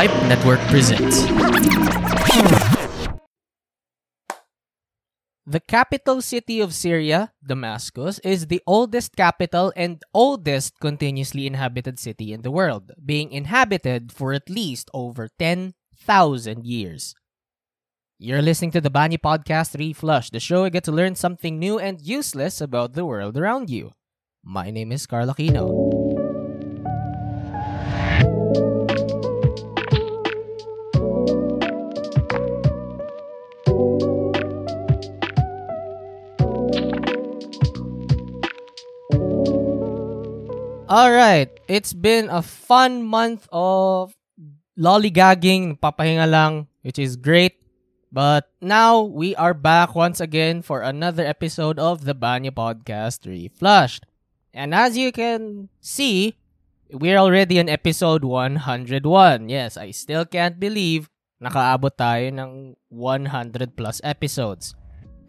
Pipe Network presents. The capital city of Syria, Damascus, is the oldest capital and oldest continuously inhabited city in the world, being inhabited for at least over 10,000 years. You're listening to the Bani Podcast Reflush, the show you get to learn something new and useless about the world around you. My name is Carl Aquino. All right, it's been a fun month of lollygagging, papahinga lang, which is great. But now we are back once again for another episode of the Banya Podcast Reflushed. And as you can see, we're already on episode 101. Yes, I still can't believe nakaabot tayo ng 100 plus episodes.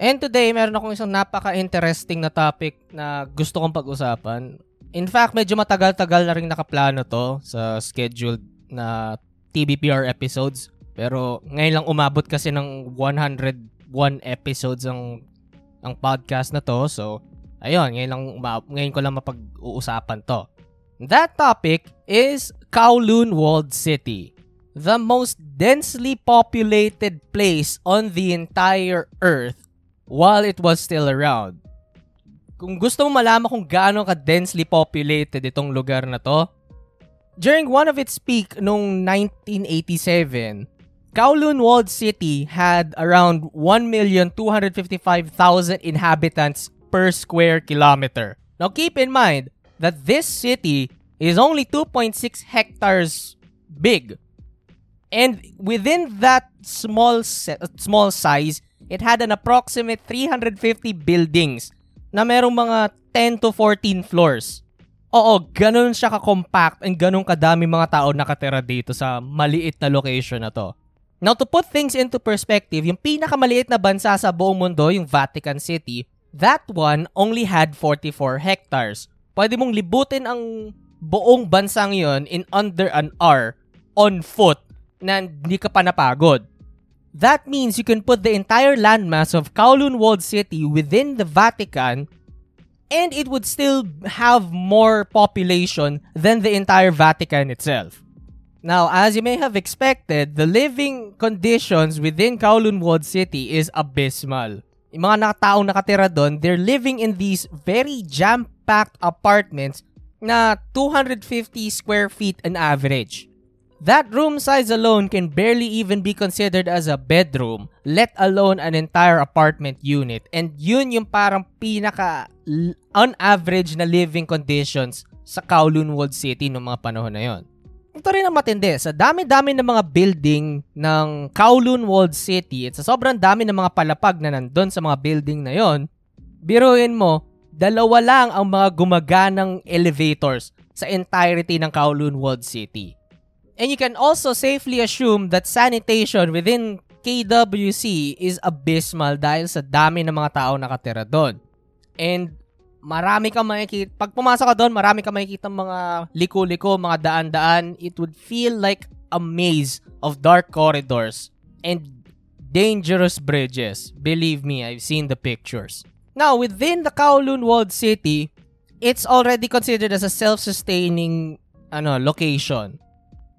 And today, meron akong isang napaka-interesting na topic na gusto kong pag-usapan. In fact, medyo matagal-tagal na rin nakaplano to sa scheduled na TBPR episodes. Pero ngayon lang umabot kasi ng 101 episodes ang ang podcast na to. So, ayun, ngayon lang ngayon ko lang mapag-uusapan to. That topic is Kowloon Walled City, the most densely populated place on the entire earth while it was still around. Kung gusto mo malaman kung gaano ka densely populated itong lugar na to, during one of its peak noong 1987, Kowloon Walled City had around 1,255,000 inhabitants per square kilometer. Now keep in mind that this city is only 2.6 hectares big. And within that small se- small size, it had an approximate 350 buildings na merong mga 10 to 14 floors. Oo, ganun siya ka-compact and ganun kadami mga tao nakatira dito sa maliit na location na to. Now, to put things into perspective, yung pinakamaliit na bansa sa buong mundo, yung Vatican City, that one only had 44 hectares. Pwede mong libutin ang buong bansang yon in under an hour on foot na hindi ka pa napagod. That means you can put the entire landmass of Kowloon Walled City within the Vatican and it would still have more population than the entire Vatican itself. Now, as you may have expected, the living conditions within Kowloon Walled City is abysmal. Yung mga nakataong nakatira doon, they're living in these very jam-packed apartments na 250 square feet on average. That room size alone can barely even be considered as a bedroom, let alone an entire apartment unit. And yun yung parang pinaka on average na living conditions sa Kowloon Walled City noong mga panahon na yon. Ito rin ang matindi. Sa dami-dami ng mga building ng Kowloon Walled City at sa sobrang dami ng mga palapag na nandun sa mga building na yon, biruin mo, dalawa lang ang mga gumaganang elevators sa entirety ng Kowloon Walled City. And you can also safely assume that sanitation within KWC is abysmal dahil sa dami ng mga tao nakatira doon. And marami kang makikita, pag pumasok ka doon, marami kang makikita mga liko-liko, mga daan-daan. It would feel like a maze of dark corridors and dangerous bridges. Believe me, I've seen the pictures. Now, within the Kowloon Walled City, it's already considered as a self-sustaining ano, location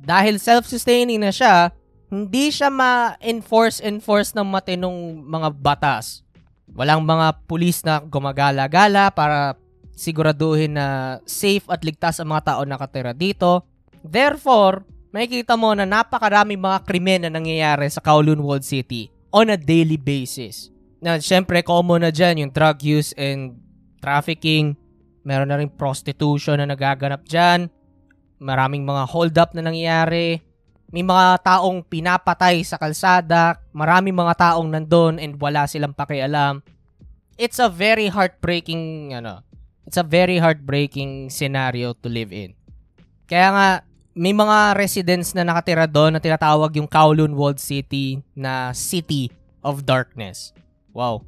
dahil self-sustaining na siya, hindi siya ma-enforce-enforce ng matinong mga batas. Walang mga pulis na gumagala-gala para siguraduhin na safe at ligtas ang mga tao nakatira dito. Therefore, makikita mo na napakarami mga krimen na nangyayari sa Kowloon Walled City on a daily basis. Na syempre, common na dyan yung drug use and trafficking. Meron na rin prostitution na nagaganap dyan maraming mga hold up na nangyayari, may mga taong pinapatay sa kalsada, maraming mga taong nandun and wala silang pakialam. It's a very heartbreaking ano, it's a very heartbreaking scenario to live in. Kaya nga may mga residents na nakatira doon na tinatawag yung Kowloon Walled City na City of Darkness. Wow.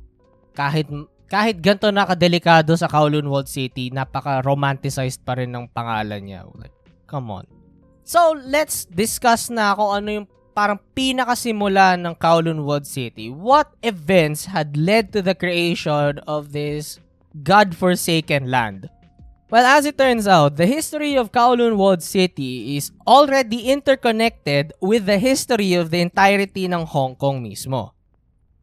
Kahit kahit ganito nakadelikado sa Kowloon Walled City, napaka-romanticized pa rin ng pangalan niya. Like, Come on. So, let's discuss na kung ano yung parang pinakasimula ng Kowloon City. What events had led to the creation of this godforsaken land? Well, as it turns out, the history of Kowloon City is already interconnected with the history of the entirety ng Hong Kong mismo.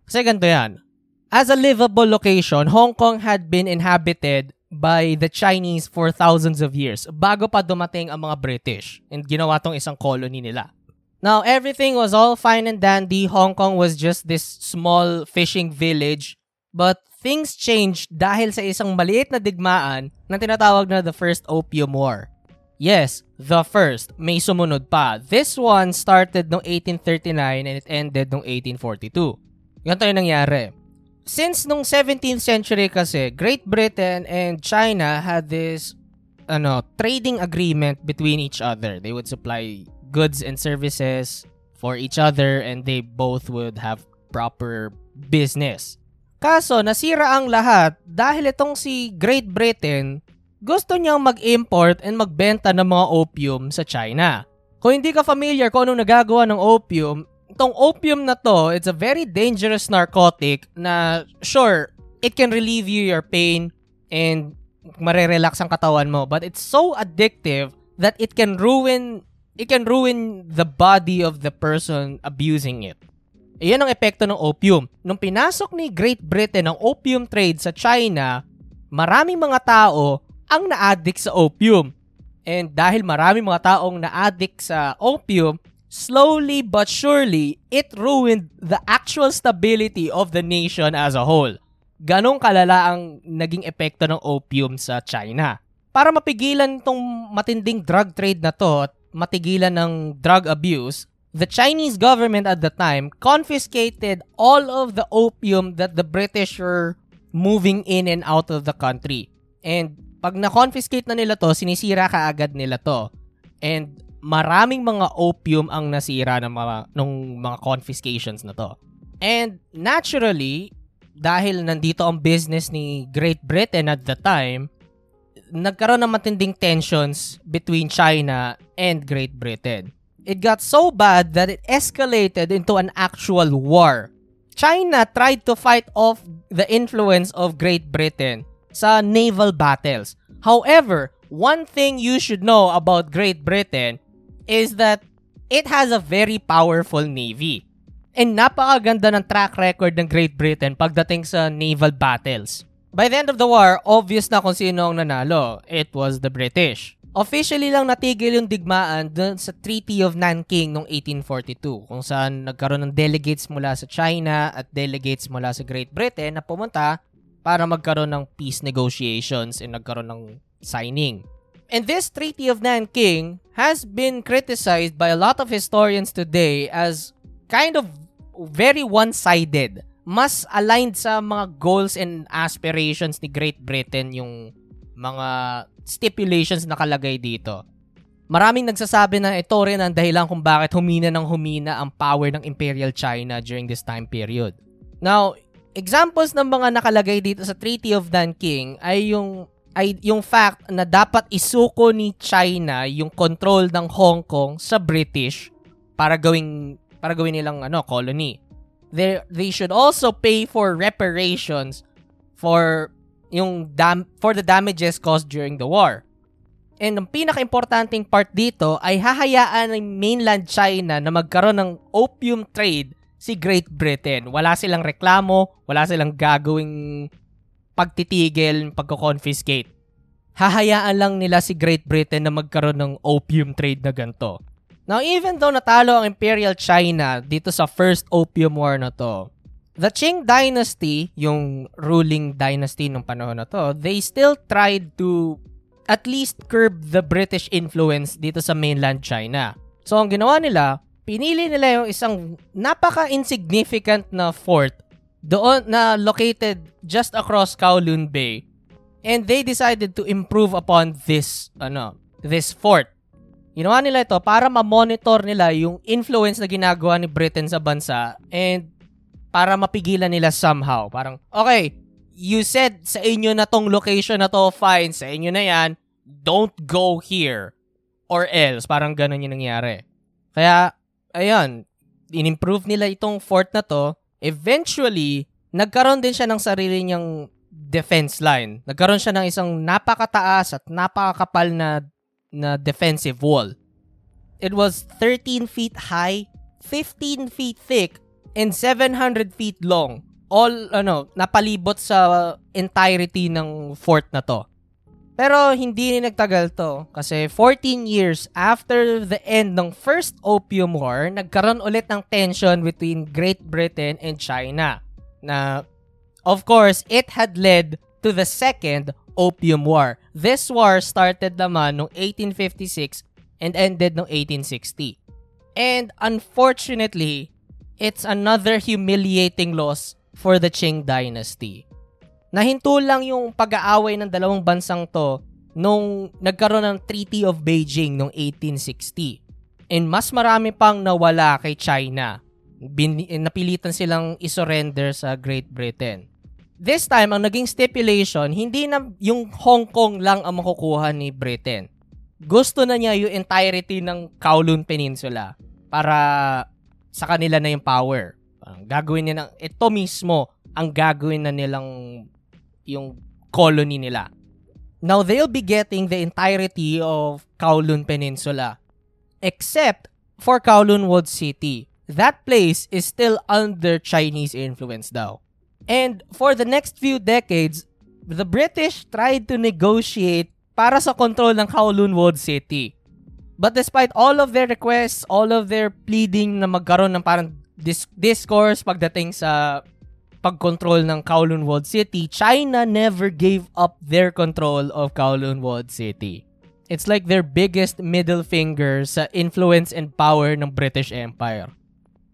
Kasi ganito yan. As a livable location, Hong Kong had been inhabited by the Chinese for thousands of years bago pa dumating ang mga British and ginawa tong isang colony nila. Now, everything was all fine and dandy. Hong Kong was just this small fishing village. But things changed dahil sa isang maliit na digmaan na tinatawag na the First Opium War. Yes, the first. May sumunod pa. This one started noong 1839 and it ended noong 1842. Ganito yung nangyari since nung 17th century kasi, Great Britain and China had this ano, trading agreement between each other. They would supply goods and services for each other and they both would have proper business. Kaso nasira ang lahat dahil itong si Great Britain gusto niyang mag-import and magbenta ng mga opium sa China. Kung hindi ka familiar kung anong nagagawa ng opium, itong opium na to, it's a very dangerous narcotic na sure, it can relieve you your pain and marerelax ang katawan mo. But it's so addictive that it can ruin it can ruin the body of the person abusing it. Iyan ang epekto ng opium. Nung pinasok ni Great Britain ang opium trade sa China, maraming mga tao ang na-addict sa opium. And dahil maraming mga taong na-addict sa opium, slowly but surely, it ruined the actual stability of the nation as a whole. Ganong kalala ang naging epekto ng opium sa China. Para mapigilan tong matinding drug trade na to at matigilan ng drug abuse, the Chinese government at the time confiscated all of the opium that the British were moving in and out of the country. And pag na-confiscate na nila to, sinisira kaagad nila to. And maraming mga opium ang nasira ng mga nung mga confiscations na to. And naturally, dahil nandito ang business ni Great Britain at the time, nagkaroon ng matinding tensions between China and Great Britain. It got so bad that it escalated into an actual war. China tried to fight off the influence of Great Britain sa naval battles. However, one thing you should know about Great Britain is that it has a very powerful navy. And napakaganda ng track record ng Great Britain pagdating sa naval battles. By the end of the war, obvious na kung sino ang nanalo. It was the British. Officially lang natigil yung digmaan dun sa Treaty of Nanking noong 1842 kung saan nagkaroon ng delegates mula sa China at delegates mula sa Great Britain na pumunta para magkaroon ng peace negotiations and nagkaroon ng signing. And this Treaty of Nanking has been criticized by a lot of historians today as kind of very one-sided. Mas aligned sa mga goals and aspirations ni Great Britain yung mga stipulations na kalagay dito. Maraming nagsasabi na ito rin ang dahilan kung bakit humina ng humina ang power ng Imperial China during this time period. Now, examples ng mga nakalagay dito sa Treaty of Nanking ay yung ay yung fact na dapat isuko ni China yung control ng Hong Kong sa British para gawing para gawin nilang ano colony. They they should also pay for reparations for yung dam for the damages caused during the war. And ang pinaka-importanting part dito ay hahayaan ng mainland China na magkaroon ng opium trade si Great Britain. Wala silang reklamo, wala silang gagawing pagtitigil, pagko-confiscate. Hahayaan lang nila si Great Britain na magkaroon ng opium trade na ganito. Now, even though natalo ang Imperial China dito sa first opium war na to, the Qing dynasty, yung ruling dynasty nung panahon na to, they still tried to at least curb the British influence dito sa mainland China. So, ang ginawa nila, pinili nila yung isang napaka-insignificant na fort doon na located just across Kowloon Bay. And they decided to improve upon this ano, this fort. Ginawa nila ito para ma-monitor nila yung influence na ginagawa ni Britain sa bansa and para mapigilan nila somehow. Parang, okay, you said sa inyo na tong location na to, fine, sa inyo na yan, don't go here. or else. Parang ganun yung nangyari. Kaya, ayun, in-improve nila itong fort na to. Eventually, nagkaroon din siya ng sarili niyang defense line. Nagkaroon siya ng isang napakataas at napakakapal na na defensive wall. It was 13 feet high, 15 feet thick, and 700 feet long. All ano, napalibot sa entirety ng fort na to. Pero hindi ni nagtagal to kasi 14 years after the end ng First Opium War, nagkaroon ulit ng tension between Great Britain and China. Na of course, it had led to the Second Opium War. This war started naman noong 1856 and ended noong 1860. And unfortunately, it's another humiliating loss for the Qing dynasty. Nahinto lang yung pag-aaway ng dalawang bansang to nung nagkaroon ng Treaty of Beijing noong 1860. And mas marami pang nawala kay China. Bin, napilitan silang isurrender sa Great Britain. This time, ang naging stipulation, hindi na yung Hong Kong lang ang makukuha ni Britain. Gusto na niya yung entirety ng Kowloon Peninsula para sa kanila na yung power. Gagawin nila, ito mismo ang gagawin na nilang yung colony nila. Now, they'll be getting the entirety of Kowloon Peninsula. Except for Kowloon Wood City. That place is still under Chinese influence daw. And for the next few decades, the British tried to negotiate para sa control ng Kowloon Wood City. But despite all of their requests, all of their pleading na magkaroon ng parang dis- discourse pagdating sa pag-control ng Kowloon Walled City, China never gave up their control of Kowloon Walled City. It's like their biggest middle finger sa influence and power ng British Empire.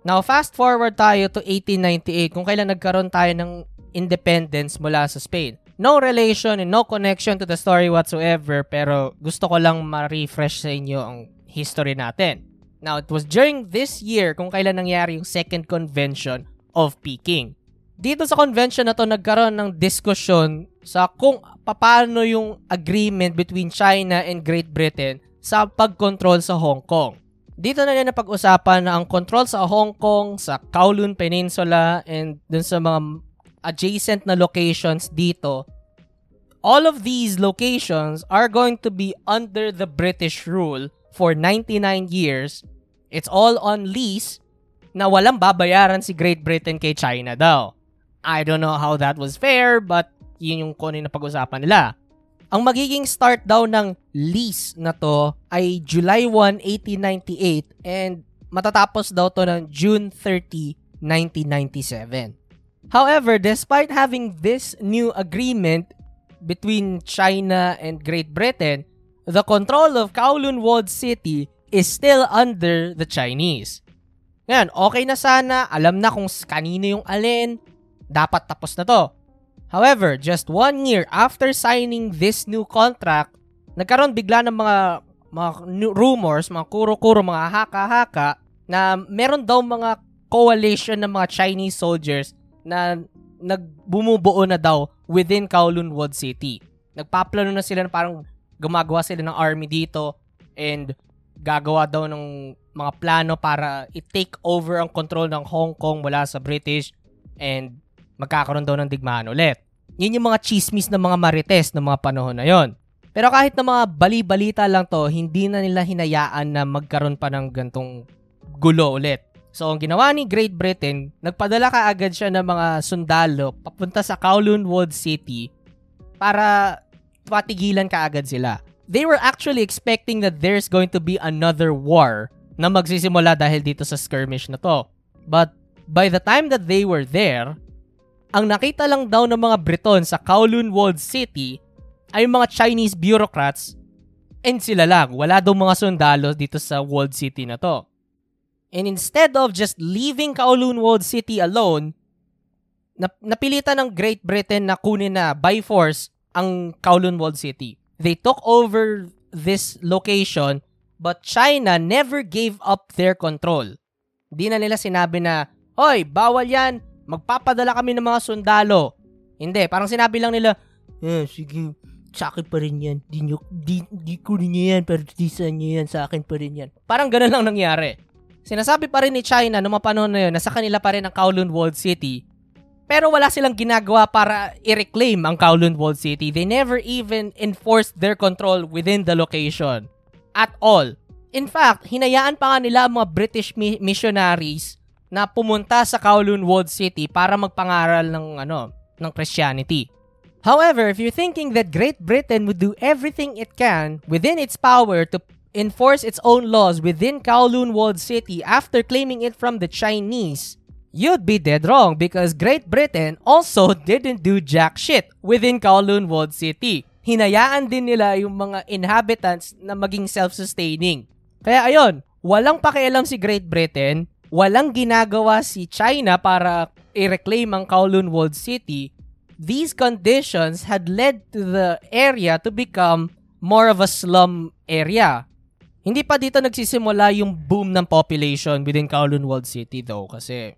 Now, fast forward tayo to 1898 kung kailan nagkaroon tayo ng independence mula sa Spain. No relation and no connection to the story whatsoever pero gusto ko lang ma-refresh sa inyo ang history natin. Now, it was during this year kung kailan nangyari yung second convention of Peking dito sa convention na to nagkaroon ng diskusyon sa kung paano yung agreement between China and Great Britain sa pagkontrol sa Hong Kong. Dito na nila napag-usapan na ang control sa Hong Kong, sa Kowloon Peninsula, and dun sa mga adjacent na locations dito, all of these locations are going to be under the British rule for 99 years. It's all on lease na walang babayaran si Great Britain kay China daw. I don't know how that was fair, but yun yung kunin na pag-usapan nila. Ang magiging start daw ng lease na to ay July 1, 1898 and matatapos daw to ng June 30, 1997. However, despite having this new agreement between China and Great Britain, the control of Kowloon Walled City is still under the Chinese. Ngayon, okay na sana, alam na kung kanino yung alin, dapat tapos na to. However, just one year after signing this new contract, nagkaroon bigla ng mga mga rumors, mga kuro-kuro, mga haka-haka na meron daw mga coalition ng mga Chinese soldiers na nagbumubuo na daw within Kowloon Wood City. Nagpaplano na sila na parang gumagawa sila ng army dito and gagawa daw ng mga plano para i-take over ang control ng Hong Kong mula sa British and magkakaroon daw ng digmaan ulit. Yun yung mga chismis ng mga marites ng mga panahon na yon. Pero kahit na mga bali-balita lang to, hindi na nila hinayaan na magkaroon pa ng gantong gulo ulit. So, ang ginawa ni Great Britain, nagpadala ka agad siya ng mga sundalo papunta sa Kowloon Wood City para patigilan ka agad sila. They were actually expecting that there's going to be another war na magsisimula dahil dito sa skirmish na to. But by the time that they were there, ang nakita lang daw ng mga Briton sa Kowloon Walled City ay mga Chinese bureaucrats and sila lang. Wala daw mga sundalo dito sa walled city na to. And instead of just leaving Kowloon Walled City alone, nap- napilitan ng Great Britain na kunin na by force ang Kowloon Walled City. They took over this location but China never gave up their control. Hindi na nila sinabi na, Hoy, bawal yan, magpapadala kami ng mga sundalo. Hindi, parang sinabi lang nila, eh, sige, sa akin pa rin yan. Di, nyo, di, di ko rin yan, pero di sa inyo yan, sa akin pa rin yan. Parang ganun lang nangyari. Sinasabi pa rin ni China noong panahon na yun na sa kanila pa rin ang Kowloon Walled City. Pero wala silang ginagawa para i-reclaim ang Kowloon Walled City. They never even enforced their control within the location. At all. In fact, hinayaan pa nga nila ang mga British mi- missionaries na pumunta sa Kowloon Walled City para magpangaral ng ano, ng Christianity. However, if you're thinking that Great Britain would do everything it can within its power to enforce its own laws within Kowloon Walled City after claiming it from the Chinese, you'd be dead wrong because Great Britain also didn't do jack shit within Kowloon Walled City. Hinayaan din nila yung mga inhabitants na maging self-sustaining. Kaya ayun, walang pakialam si Great Britain, walang ginagawa si China para i-reclaim ang Kowloon Walled City, these conditions had led to the area to become more of a slum area. Hindi pa dito nagsisimula yung boom ng population within Kowloon Walled City though kasi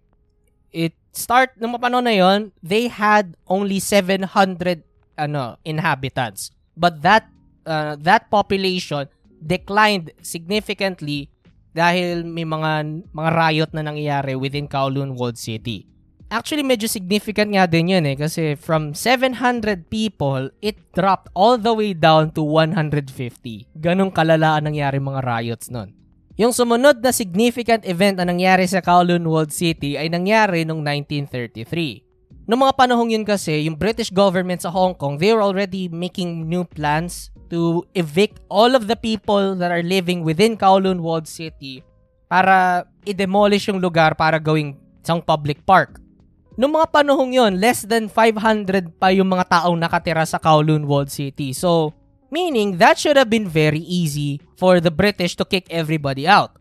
it start nung panahon na yon, they had only 700 ano inhabitants. But that uh, that population declined significantly dahil may mga mga riot na nangyayari within Kowloon Walled City. Actually, medyo significant nga din yun eh. Kasi from 700 people, it dropped all the way down to 150. Ganong kalala ang nangyari mga riots nun. Yung sumunod na significant event na nangyari sa Kowloon Walled City ay nangyari noong 1933. Noong mga panahong yun kasi, yung British government sa Hong Kong, they were already making new plans to evict all of the people that are living within Kowloon Walled City para i-demolish yung lugar para gawing isang public park. Noong mga panahong yon, less than 500 pa yung mga taong nakatira sa Kowloon Walled City. So, meaning that should have been very easy for the British to kick everybody out.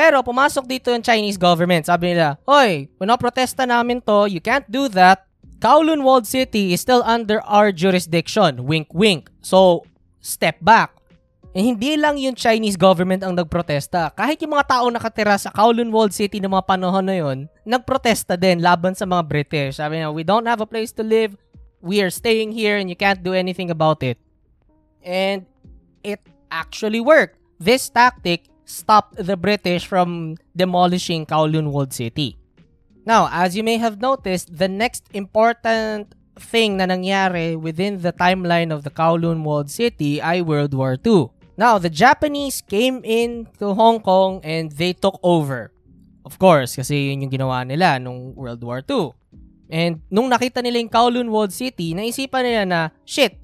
Pero pumasok dito yung Chinese government. Sabi nila, Hoy, protesta namin to, you can't do that. Kowloon Walled City is still under our jurisdiction. Wink, wink. So, step back. Eh, hindi lang yung Chinese government ang nagprotesta. Kahit yung mga tao nakatira sa Kowloon Walled City ng mga panahon na yun, nagprotesta din laban sa mga British. Sabi niya, we don't have a place to live. We are staying here and you can't do anything about it. And it actually worked. This tactic stopped the British from demolishing Kowloon Walled City. Now, as you may have noticed, the next important thing na nangyari within the timeline of the Kowloon Walled City ay World War II. Now, the Japanese came in to Hong Kong and they took over. Of course, kasi yun yung ginawa nila nung World War II. And nung nakita nila yung Kowloon Walled City, naisipan nila na, shit,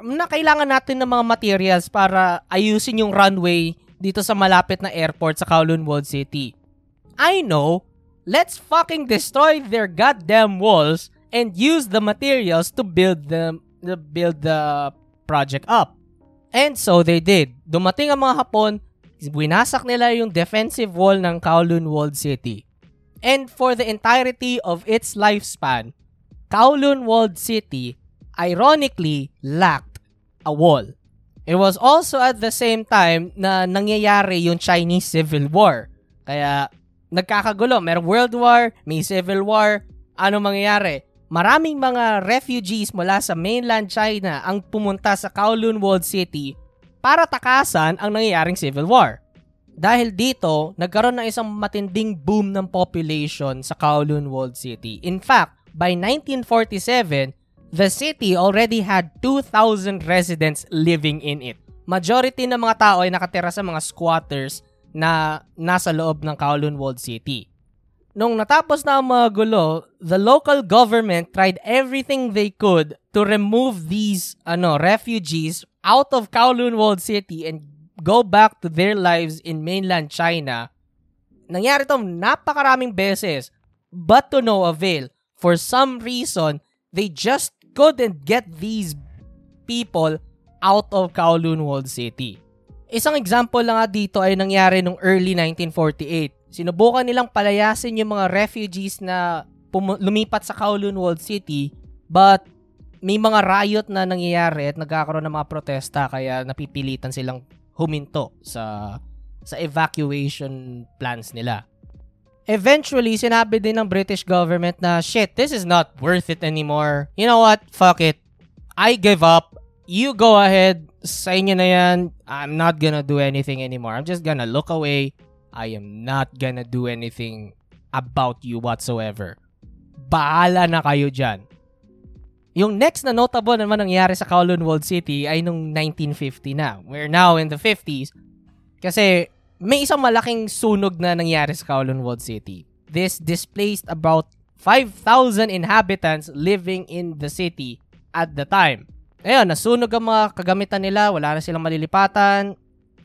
na kailangan natin ng mga materials para ayusin yung runway dito sa malapit na airport sa Kowloon Walled City. I know, let's fucking destroy their goddamn walls and use the materials to build the, build the project up. And so they did. Dumating ang mga Hapon, winasak nila yung defensive wall ng Kowloon Walled City. And for the entirety of its lifespan, Kowloon Walled City ironically lacked a wall. It was also at the same time na nangyayari yung Chinese Civil War. Kaya nagkakagulo. Merong World War, may Civil War. Ano mangyayari? maraming mga refugees mula sa mainland China ang pumunta sa Kowloon Walled City para takasan ang nangyayaring civil war. Dahil dito, nagkaroon ng isang matinding boom ng population sa Kowloon Walled City. In fact, by 1947, the city already had 2,000 residents living in it. Majority ng mga tao ay nakatira sa mga squatters na nasa loob ng Kowloon Walled City. Nung natapos na ang mga gulo, the local government tried everything they could to remove these ano refugees out of Kowloon Walled City and go back to their lives in mainland China. Nangyari to napakaraming beses, but to no avail. For some reason, they just couldn't get these people out of Kowloon Walled City. Isang example lang dito ay nangyari nung early 1948 sinubukan nilang palayasin yung mga refugees na pum- lumipat sa Kowloon Walled City but may mga riot na nangyayari at nagkakaroon ng mga protesta kaya napipilitan silang huminto sa sa evacuation plans nila. Eventually, sinabi din ng British government na, shit, this is not worth it anymore. You know what? Fuck it. I give up. you go ahead, sa inyo na yan, I'm not gonna do anything anymore. I'm just gonna look away. I am not gonna do anything about you whatsoever. Bahala na kayo dyan. Yung next na notable naman nangyari sa Kowloon World City ay nung 1950 na. We're now in the 50s. Kasi may isang malaking sunog na nangyari sa Kowloon World City. This displaced about 5,000 inhabitants living in the city at the time. Ayun, nasunog ang mga kagamitan nila, wala na silang malilipatan,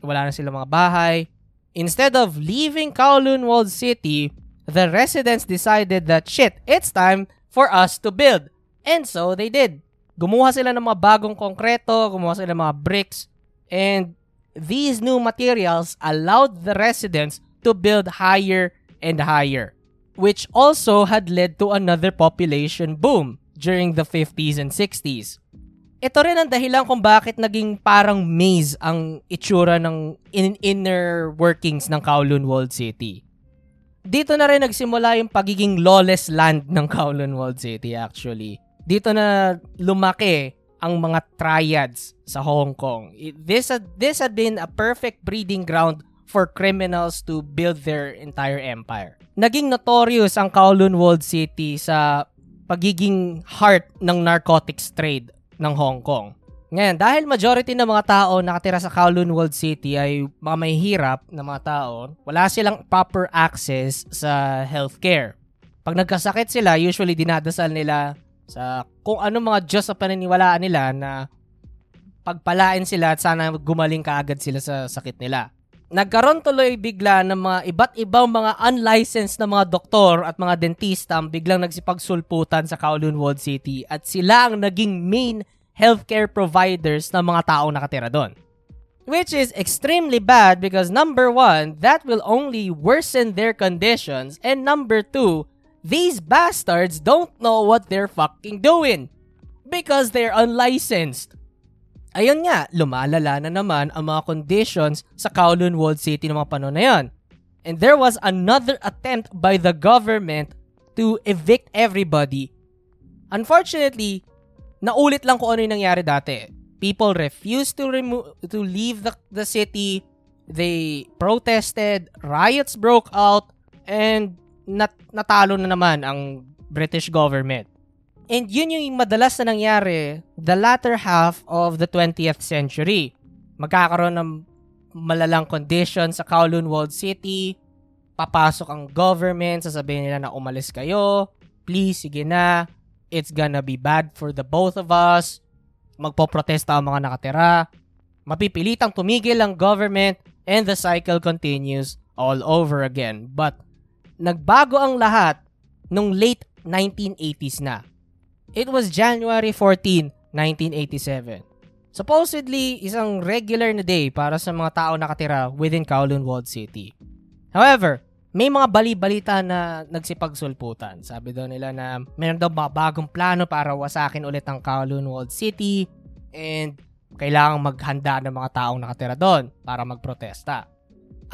wala na silang mga bahay. Instead of leaving Kowloon World City, the residents decided that shit, it's time for us to build. And so they did. Gumawa sila ng mga bagong konkreto, gumawa sila ng mga bricks, and these new materials allowed the residents to build higher and higher, which also had led to another population boom during the 50s and 60s. Ito rin ang dahilan kung bakit naging parang maze ang itsura ng in- inner workings ng Kowloon Walled City. Dito na rin nagsimula yung pagiging lawless land ng Kowloon Walled City actually. Dito na lumaki ang mga triads sa Hong Kong. This had, this had been a perfect breeding ground for criminals to build their entire empire. Naging notorious ang Kowloon Walled City sa pagiging heart ng narcotics trade ng Hong Kong. Ngayon, dahil majority ng mga tao nakatira sa Kowloon World City ay mga mahihirap na mga tao, wala silang proper access sa healthcare. Pag nagkasakit sila, usually dinadasal nila sa kung ano mga Diyos sa paniniwalaan nila na pagpalain sila at sana gumaling kaagad sila sa sakit nila. Nagkaroon tuloy bigla ng mga iba't ibang mga unlicensed na mga doktor at mga dentista ang biglang nagsipagsulputan sa Kowloon World City at sila ang naging main healthcare providers ng mga taong nakatira doon. Which is extremely bad because number one, that will only worsen their conditions and number two, these bastards don't know what they're fucking doing because they're unlicensed. Ayun nga, lumalala na naman ang mga conditions sa Kowloon World City ng mga panahon na yan. And there was another attempt by the government to evict everybody. Unfortunately, naulit lang kung ano yung nangyari dati. People refused to remove to leave the, the city. They protested, riots broke out, and nat natalo na naman ang British government. And yun yung madalas na nangyari the latter half of the 20th century. Magkakaroon ng malalang condition sa Kowloon Walled City, papasok ang government, sasabihin nila na umalis kayo, please, sige na, it's gonna be bad for the both of us, magpoprotesta ang mga nakatira, mapipilitang tumigil ang government, and the cycle continues all over again. But, nagbago ang lahat nung late 1980s na. It was January 14, 1987. Supposedly, isang regular na day para sa mga tao nakatira within Kowloon Walled City. However, may mga bali-balita na nagsipagsulputan. Sabi daw nila na mayroon daw bagong plano para wasakin ulit ang Kowloon Walled City and kailangang maghanda ng mga taong nakatira doon para magprotesta.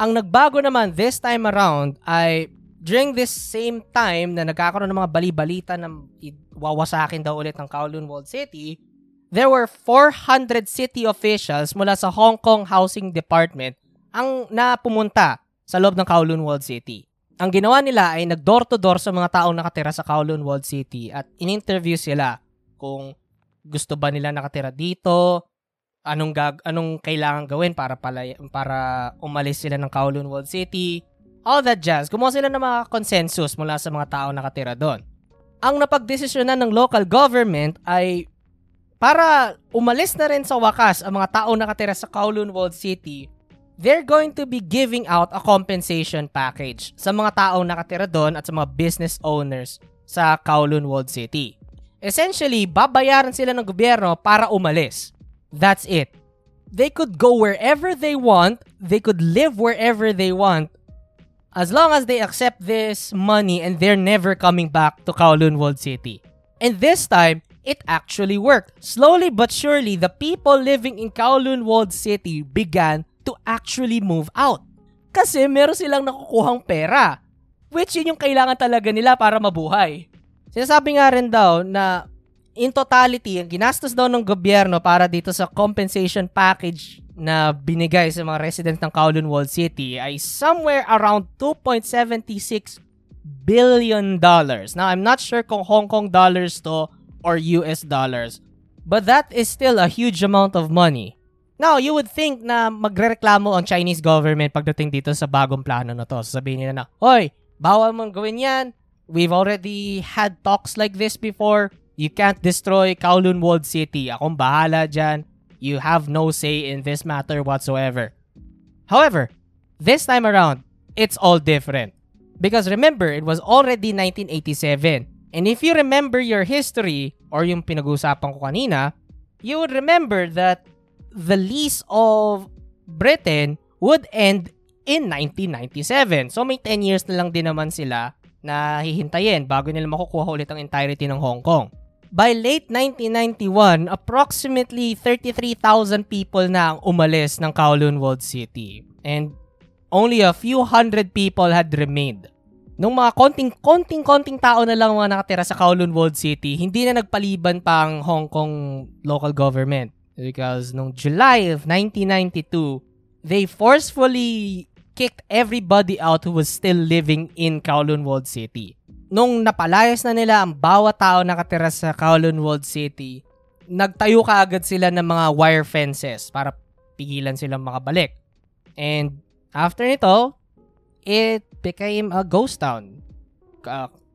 Ang nagbago naman this time around ay during this same time na nagkakaroon ng mga bali-balita na wawasakin daw ulit ng Kowloon Walled City, there were 400 city officials mula sa Hong Kong Housing Department ang napumunta sa loob ng Kowloon Walled City. Ang ginawa nila ay nag-door-to-door sa mga taong nakatira sa Kowloon Walled City at in-interview sila kung gusto ba nila nakatira dito, anong gag anong kailangan gawin para pala para umalis sila ng Kowloon Walled City, all that jazz. Gumawa sila ng mga consensus mula sa mga tao nakatira doon. Ang napagdesisyonan ng local government ay para umalis na rin sa wakas ang mga tao nakatira sa Kowloon Walled City, they're going to be giving out a compensation package sa mga tao nakatira doon at sa mga business owners sa Kowloon Walled City. Essentially, babayaran sila ng gobyerno para umalis. That's it. They could go wherever they want, they could live wherever they want, as long as they accept this money and they're never coming back to Kowloon World City. And this time, it actually worked. Slowly but surely, the people living in Kowloon World City began to actually move out. Kasi meron silang nakukuhang pera. Which yun yung kailangan talaga nila para mabuhay. Sinasabi nga rin daw na in totality, ang ginastos daw ng gobyerno para dito sa compensation package na binigay sa mga residents ng Kowloon Walled City ay somewhere around 2.76 billion dollars. Now, I'm not sure kung Hong Kong dollars to or US dollars, but that is still a huge amount of money. Now, you would think na magrereklamo ang Chinese government pagdating dito sa bagong plano na to. Sasabihin nila na, Hoy, bawal mong gawin yan. We've already had talks like this before. You can't destroy Kowloon Walled City. Akong bahala dyan. You have no say in this matter whatsoever. However, this time around, it's all different. Because remember, it was already 1987. And if you remember your history, or yung pinag-uusapan ko kanina, you would remember that the lease of Britain would end in 1997. So may 10 years na lang din naman sila na hihintayin bago nila makukuha ulit ang entirety ng Hong Kong. By late 1991, approximately 33,000 people na ang umalis ng Kowloon Walled City. And only a few hundred people had remained. Nung mga konting-konting-konting tao na lang mga nakatira sa Kowloon Walled City, hindi na nagpaliban pa ang Hong Kong local government. Because nung July of 1992, they forcefully kicked everybody out who was still living in Kowloon Walled City nung napalayas na nila ang bawat tao nakatira sa Kowloon Walled City, nagtayo ka agad sila ng mga wire fences para pigilan silang makabalik. And after nito, it became a ghost town.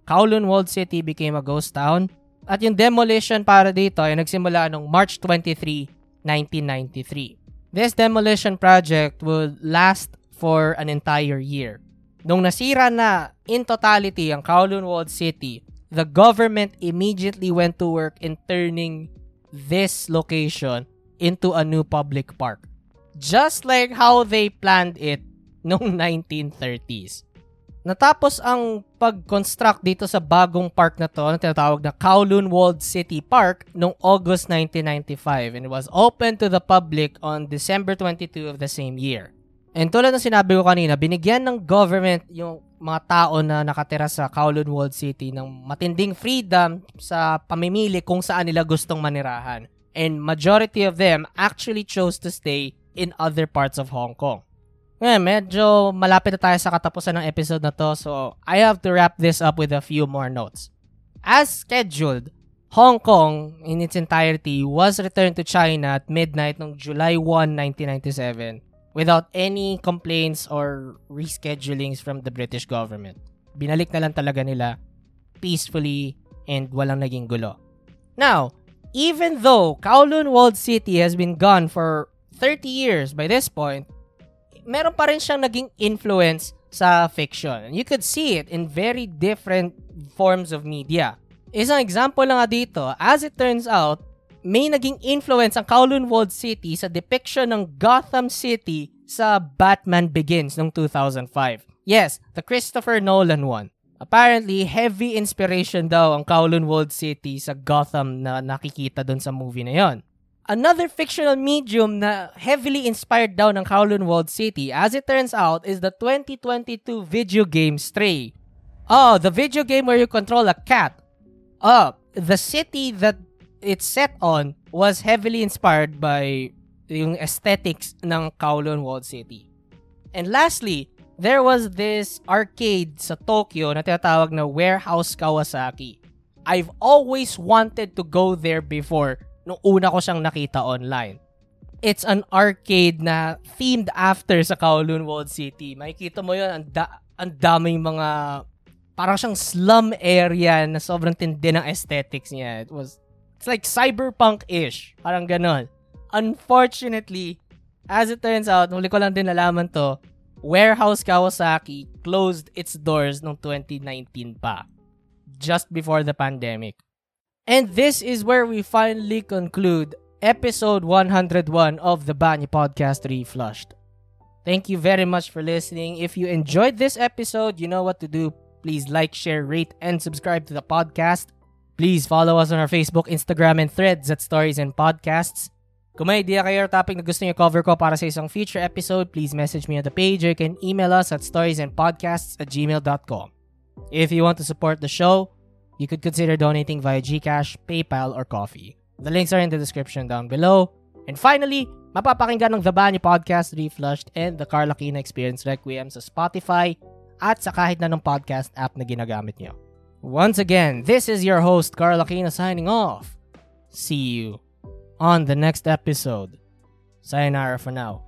Kowloon Walled City became a ghost town. At yung demolition para dito ay nagsimula noong March 23, 1993. This demolition project would last for an entire year. Nung nasira na in totality ang Kowloon Walled City, the government immediately went to work in turning this location into a new public park. Just like how they planned it noong 1930s. Natapos ang pag-construct dito sa bagong park na to na tinatawag na Kowloon Walled City Park noong August 1995 and it was open to the public on December 22 of the same year. And tulad ng sinabi ko kanina, binigyan ng government yung mga tao na nakatira sa Kowloon Walled City ng matinding freedom sa pamimili kung saan nila gustong manirahan. And majority of them actually chose to stay in other parts of Hong Kong. Ngayon, medyo malapit na tayo sa katapusan ng episode na to, so I have to wrap this up with a few more notes. As scheduled, Hong Kong in its entirety was returned to China at midnight noong July 1, 1997 without any complaints or reschedulings from the British government. Binalik na lang talaga nila peacefully and walang naging gulo. Now, even though Kowloon Walled City has been gone for 30 years by this point, meron pa rin siyang naging influence sa fiction. You could see it in very different forms of media. Isang example lang nga dito, as it turns out, may naging influence ang Kowloon Walled City sa depiction ng Gotham City sa Batman Begins noong 2005. Yes, the Christopher Nolan one. Apparently, heavy inspiration daw ang Kowloon Walled City sa Gotham na nakikita doon sa movie na yon. Another fictional medium na heavily inspired daw ng Kowloon Walled City, as it turns out, is the 2022 video game Stray. Oh, the video game where you control a cat. Oh, the city that it's set on was heavily inspired by yung aesthetics ng Kowloon Walled City. And lastly, there was this arcade sa Tokyo na tinatawag na Warehouse Kawasaki. I've always wanted to go there before nung una ko siyang nakita online. It's an arcade na themed after sa Kowloon Walled City. Makikita mo yun, ang, da- ang daming mga parang siyang slum area na sobrang tindi ng aesthetics niya. It was It's like cyberpunk-ish. Parang ganon. Unfortunately, as it turns out, muli ko lang din nalaman to, Warehouse Kawasaki closed its doors noong 2019 pa. Just before the pandemic. And this is where we finally conclude episode 101 of the Banya Podcast Reflushed. Thank you very much for listening. If you enjoyed this episode, you know what to do. Please like, share, rate, and subscribe to the podcast. Please follow us on our Facebook, Instagram, and threads at Stories and Podcasts. Kung may idea kayo or topic na gusto niyo cover ko para sa isang future episode, please message me on the page or you can email us at storiesandpodcasts at gmail.com. If you want to support the show, you could consider donating via GCash, PayPal, or Coffee. The links are in the description down below. And finally, mapapakinggan ng The Banyo Podcast, Reflushed, and The Carla Kina Experience Requiem sa Spotify at sa kahit na ng podcast app na ginagamit nyo. Once again, this is your host, Carla Kina, signing off. See you on the next episode. Sayonara for now.